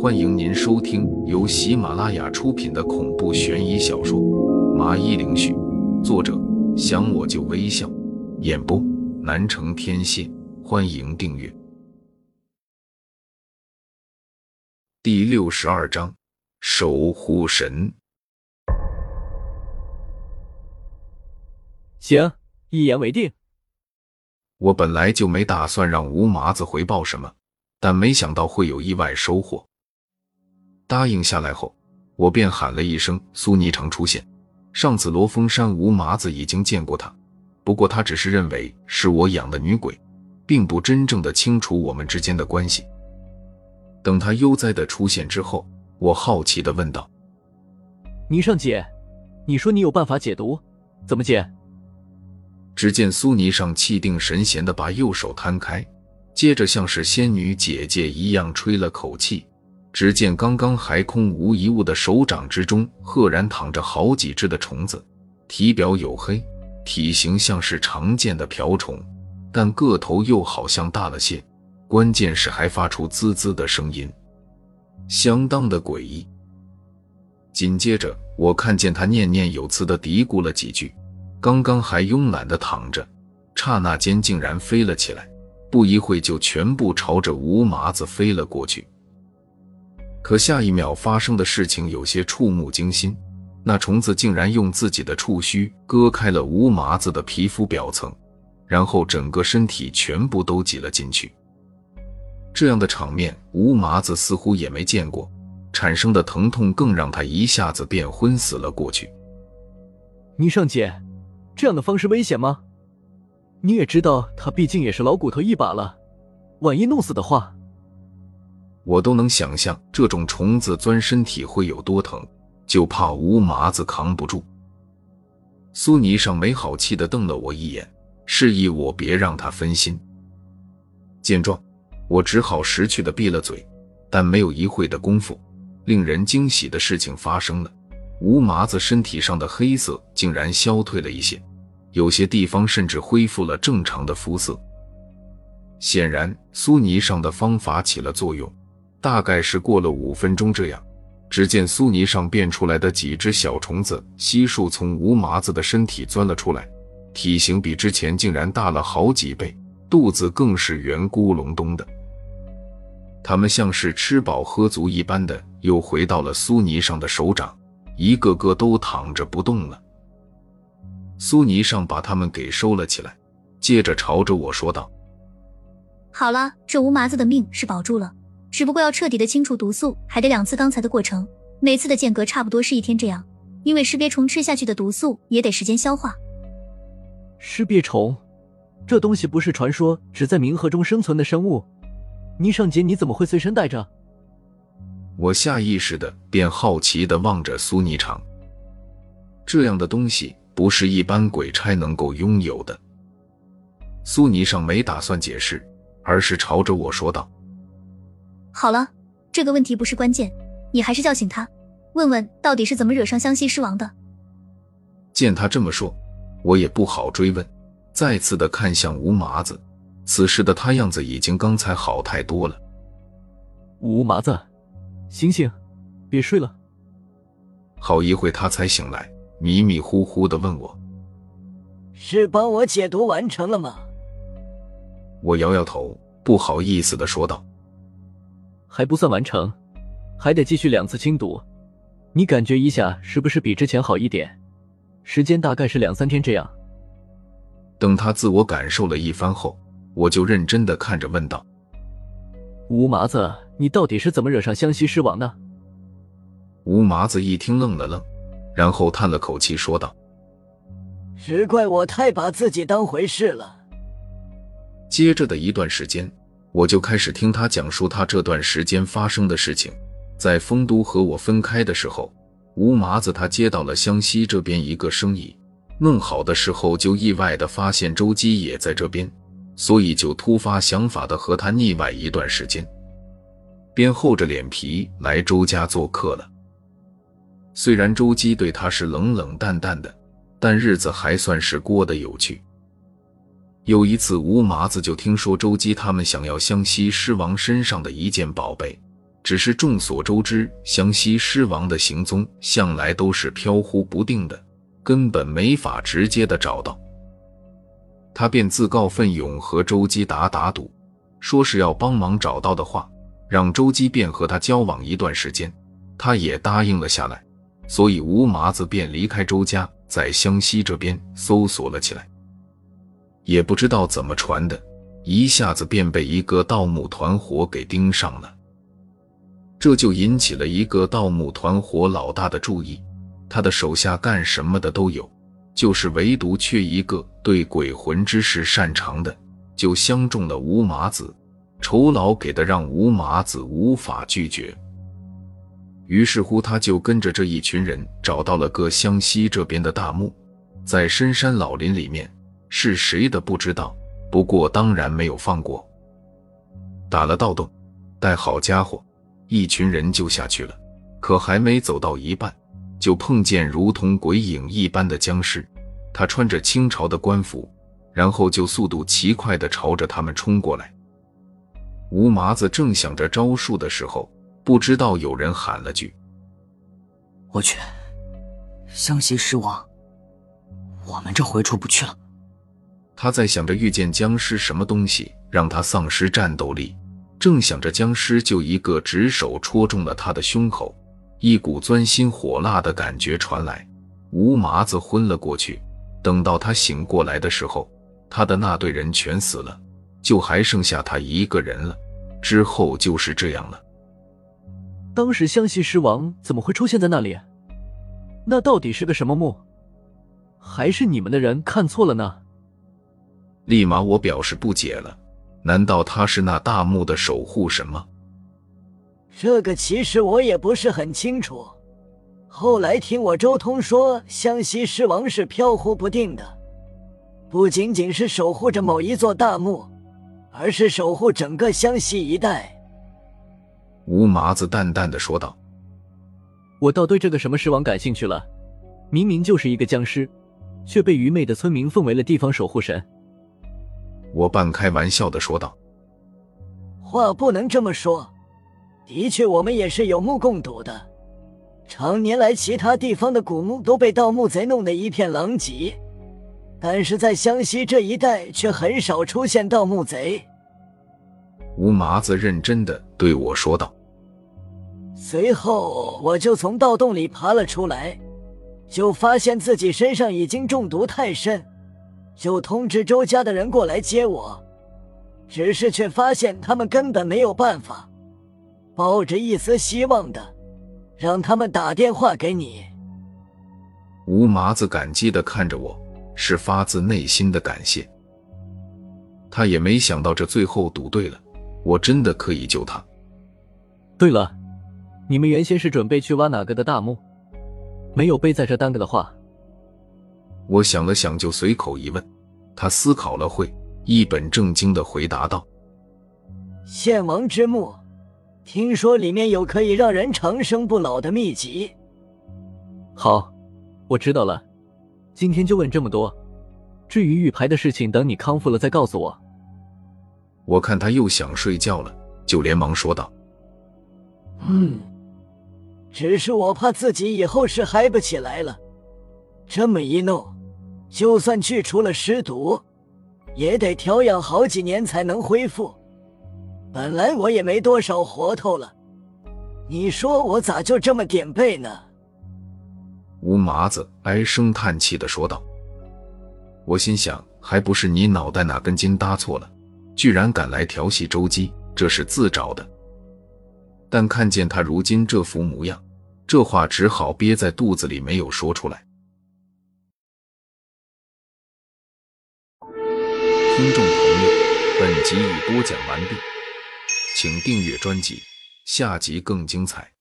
欢迎您收听由喜马拉雅出品的恐怖悬疑小说《麻衣灵絮》，作者想我就微笑，演播南城天蝎。欢迎订阅。第六十二章，守护神。行，一言为定。我本来就没打算让吴麻子回报什么，但没想到会有意外收获。答应下来后，我便喊了一声“苏霓裳出现”。上次罗峰山吴麻子已经见过他，不过他只是认为是我养的女鬼，并不真正的清楚我们之间的关系。等他悠哉的出现之后，我好奇的问道：“霓裳姐，你说你有办法解毒，怎么解？”只见苏霓裳气定神闲的把右手摊开，接着像是仙女姐姐一样吹了口气。只见刚刚还空无一物的手掌之中，赫然躺着好几只的虫子，体表黝黑，体型像是常见的瓢虫，但个头又好像大了些。关键是还发出滋滋的声音，相当的诡异。紧接着，我看见他念念有词的嘀咕了几句。刚刚还慵懒的躺着，刹那间竟然飞了起来，不一会就全部朝着吴麻子飞了过去。可下一秒发生的事情有些触目惊心，那虫子竟然用自己的触须割开了吴麻子的皮肤表层，然后整个身体全部都挤了进去。这样的场面，吴麻子似乎也没见过，产生的疼痛更让他一下子便昏死了过去。霓裳姐。这样的方式危险吗？你也知道，他毕竟也是老骨头一把了，万一弄死的话，我都能想象这种虫子钻身体会有多疼，就怕吴麻子扛不住。苏霓裳没好气的瞪了我一眼，示意我别让他分心。见状，我只好识趣的闭了嘴，但没有一会的功夫，令人惊喜的事情发生了。吴麻子身体上的黑色竟然消退了一些，有些地方甚至恢复了正常的肤色。显然，苏尼上的方法起了作用。大概是过了五分钟，这样，只见苏尼上变出来的几只小虫子悉数从吴麻子的身体钻了出来，体型比之前竟然大了好几倍，肚子更是圆咕隆咚的。它们像是吃饱喝足一般的，又回到了苏尼上的手掌。一个个都躺着不动了。苏霓裳把他们给收了起来，接着朝着我说道：“好了，这吴麻子的命是保住了，只不过要彻底的清除毒素，还得两次刚才的过程，每次的间隔差不多是一天这样。因为尸鳖虫吃下去的毒素也得时间消化。尸鳖虫，这东西不是传说只在冥河中生存的生物？霓裳姐，你怎么会随身带着？”我下意识的便好奇的望着苏霓裳，这样的东西不是一般鬼差能够拥有的。苏霓裳没打算解释，而是朝着我说道：“好了，这个问题不是关键，你还是叫醒他，问问到底是怎么惹上湘西狮王的。”见他这么说，我也不好追问，再次的看向吴麻子，此时的他样子已经刚才好太多了。吴麻子。醒醒，别睡了。好一会他才醒来，迷迷糊糊的问我：“是帮我解毒完成了吗？”我摇摇头，不好意思的说道：“还不算完成，还得继续两次清毒。你感觉一下，是不是比之前好一点？时间大概是两三天这样。”等他自我感受了一番后，我就认真的看着问道：“吴麻子。”你到底是怎么惹上湘西狮王的？吴麻子一听愣了愣，然后叹了口气说道：“只怪我太把自己当回事了。”接着的一段时间，我就开始听他讲述他这段时间发生的事情。在丰都和我分开的时候，吴麻子他接到了湘西这边一个生意，弄好的时候就意外的发现周姬也在这边，所以就突发想法的和他腻歪一段时间。便厚着脸皮来周家做客了。虽然周姬对他是冷冷淡淡的，但日子还算是过得有趣。有一次，吴麻子就听说周姬他们想要湘西狮王身上的一件宝贝，只是众所周知，湘西狮王的行踪向来都是飘忽不定的，根本没法直接的找到。他便自告奋勇和周姬打打赌，说是要帮忙找到的话，让周姬便和他交往一段时间。他也答应了下来，所以吴麻子便离开周家，在湘西这边搜索了起来。也不知道怎么传的，一下子便被一个盗墓团伙给盯上了。这就引起了一个盗墓团伙老大的注意，他的手下干什么的都有，就是唯独缺一个对鬼魂之事擅长的，就相中了吴麻子，酬劳给的让吴麻子无法拒绝。于是乎，他就跟着这一群人找到了个湘西这边的大墓，在深山老林里面，是谁的不知道，不过当然没有放过，打了盗洞，带好家伙。一群人就下去了，可还没走到一半，就碰见如同鬼影一般的僵尸。他穿着清朝的官服，然后就速度奇快地朝着他们冲过来。吴麻子正想着招数的时候，不知道有人喊了句：“我去，湘西狮王，我们这回出不去了。”他在想着遇见僵尸什么东西让他丧失战斗力。正想着，僵尸就一个直手戳中了他的胸口，一股钻心火辣的感觉传来，吴麻子昏了过去。等到他醒过来的时候，他的那队人全死了，就还剩下他一个人了。之后就是这样了。当时湘西狮王怎么会出现在那里？那到底是个什么墓？还是你们的人看错了呢？立马我表示不解了。难道他是那大墓的守护神吗？这个其实我也不是很清楚。后来听我周通说，湘西狮王是飘忽不定的，不仅仅是守护着某一座大墓，而是守护整个湘西一带。吴麻子淡淡的说道：“我倒对这个什么狮王感兴趣了。明明就是一个僵尸，却被愚昧的村民奉为了地方守护神。”我半开玩笑的说道：“话不能这么说，的确，我们也是有目共睹的。常年来，其他地方的古墓都被盗墓贼弄得一片狼藉，但是在湘西这一带却很少出现盗墓贼。”吴麻子认真的对我说道。随后，我就从盗洞里爬了出来，就发现自己身上已经中毒太深。就通知周家的人过来接我，只是却发现他们根本没有办法。抱着一丝希望的，让他们打电话给你。吴麻子感激的看着我，是发自内心的感谢。他也没想到这最后赌对了，我真的可以救他。对了，你们原先是准备去挖哪个的大墓？没有被在这耽搁的话。我想了想，就随口一问。他思考了会，一本正经的回答道：“献王之墓，听说里面有可以让人长生不老的秘籍。”好，我知道了。今天就问这么多。至于玉牌的事情，等你康复了再告诉我。我看他又想睡觉了，就连忙说道：“嗯，只是我怕自己以后是嗨不起来了。这么一弄。”就算去除了尸毒，也得调养好几年才能恢复。本来我也没多少活头了，你说我咋就这么点背呢？吴麻子唉声叹气的说道。我心想，还不是你脑袋哪根筋搭错了，居然敢来调戏周姬，这是自找的。但看见他如今这副模样，这话只好憋在肚子里没有说出来。听众朋友，本集已播讲完毕，请订阅专辑，下集更精彩。